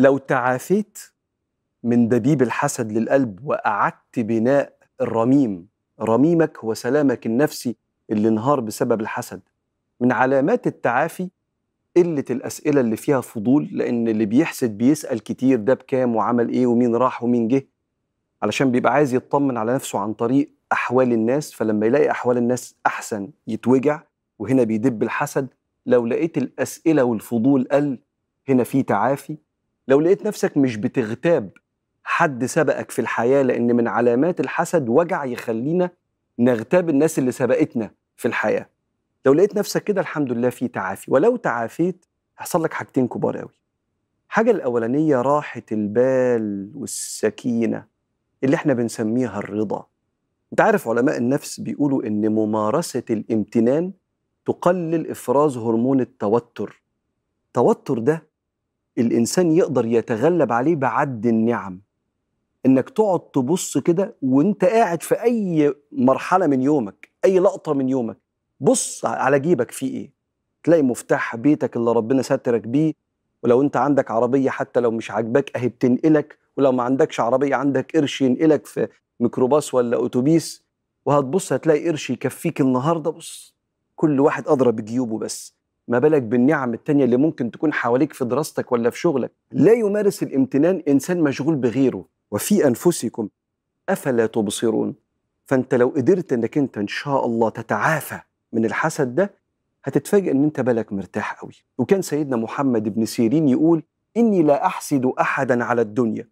لو تعافيت من دبيب الحسد للقلب وأعدت بناء الرميم رميمك هو سلامك النفسي اللي انهار بسبب الحسد من علامات التعافي قلة الأسئلة اللي فيها فضول لأن اللي بيحسد بيسأل كتير ده بكام وعمل إيه ومين راح ومين جه علشان بيبقى عايز يطمن على نفسه عن طريق أحوال الناس فلما يلاقي أحوال الناس أحسن يتوجع وهنا بيدب الحسد لو لقيت الأسئلة والفضول قل هنا في تعافي. لو لقيت نفسك مش بتغتاب حد سبقك في الحياة لأن من علامات الحسد وجع يخلينا نغتاب الناس اللي سبقتنا في الحياة. لو لقيت نفسك كده الحمد لله في تعافي. ولو تعافيت هيحصل لك حاجتين كبار قوي حاجة الأولانية راحة البال والسكينة اللي إحنا بنسميها الرضا. أنت عارف علماء النفس بيقولوا إن ممارسة الامتنان تقلل إفراز هرمون التوتر. التوتر ده الإنسان يقدر يتغلب عليه بعد النعم. إنك تقعد تبص كده وإنت قاعد في أي مرحلة من يومك أي لقطة من يومك بص على جيبك فيه إيه؟ تلاقي مفتاح بيتك اللي ربنا سترك بيه ولو إنت عندك عربية حتى لو مش عاجباك أهي بتنقلك ولو ما عندكش عربية عندك قرش ينقلك في ميكروباص ولا أتوبيس وهتبص هتلاقي قرش يكفيك النهارده بص كل واحد أدرى بجيوبه بس. ما بالك بالنعم التانية اللي ممكن تكون حواليك في دراستك ولا في شغلك؟ لا يمارس الامتنان إنسان مشغول بغيره وفي أنفسكم أفلا تبصرون؟ فأنت لو قدرت أنك أنت إن شاء الله تتعافى من الحسد ده هتتفاجئ أن أنت بالك مرتاح قوي وكان سيدنا محمد بن سيرين يقول إني لا أحسد أحدا على الدنيا.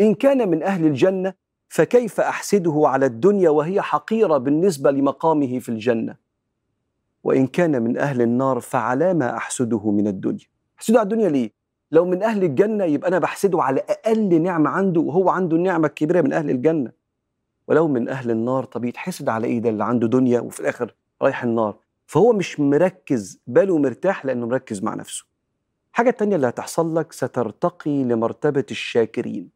إن كان من أهل الجنة فكيف أحسده على الدنيا وهي حقيرة بالنسبة لمقامه في الجنة؟ وإن كان من أهل النار فعلى ما أحسده من الدنيا. أحسده على الدنيا ليه؟ لو من أهل الجنة يبقى أنا بحسده على أقل نعمة عنده وهو عنده النعمة الكبيرة من أهل الجنة. ولو من أهل النار طب يتحسد على إيه ده اللي عنده دنيا وفي الآخر رايح النار؟ فهو مش مركز باله مرتاح لأنه مركز مع نفسه. حاجة تانية اللي هتحصل لك سترتقي لمرتبة الشاكرين.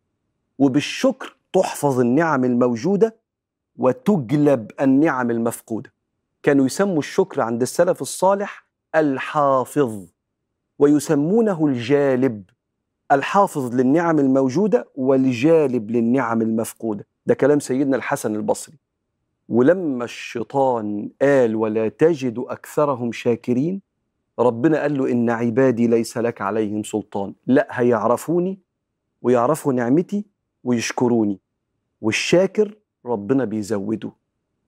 وبالشكر تحفظ النعم الموجودة وتجلب النعم المفقودة. كانوا يسموا الشكر عند السلف الصالح الحافظ ويسمونه الجالب الحافظ للنعم الموجودة والجالب للنعم المفقودة. ده كلام سيدنا الحسن البصري. ولما الشيطان قال ولا تجد أكثرهم شاكرين ربنا قال له إن عبادي ليس لك عليهم سلطان لا هيعرفوني ويعرفوا نعمتي ويشكروني والشاكر ربنا بيزوده.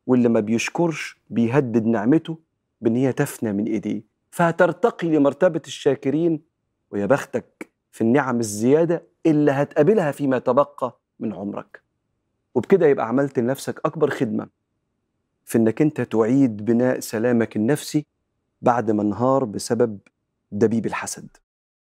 واللي ما بيشكرش بيهدد نعمته بإن هي تفنى من إيديه. فهترتقي لمرتبة الشاكرين ويا بختك في النعم الزيادة اللي هتقابلها فيما تبقى من عمرك. وبكده يبقى عملت لنفسك أكبر خدمة في إنك أنت تعيد بناء سلامك النفسي بعد ما انهار بسبب دبيب الحسد.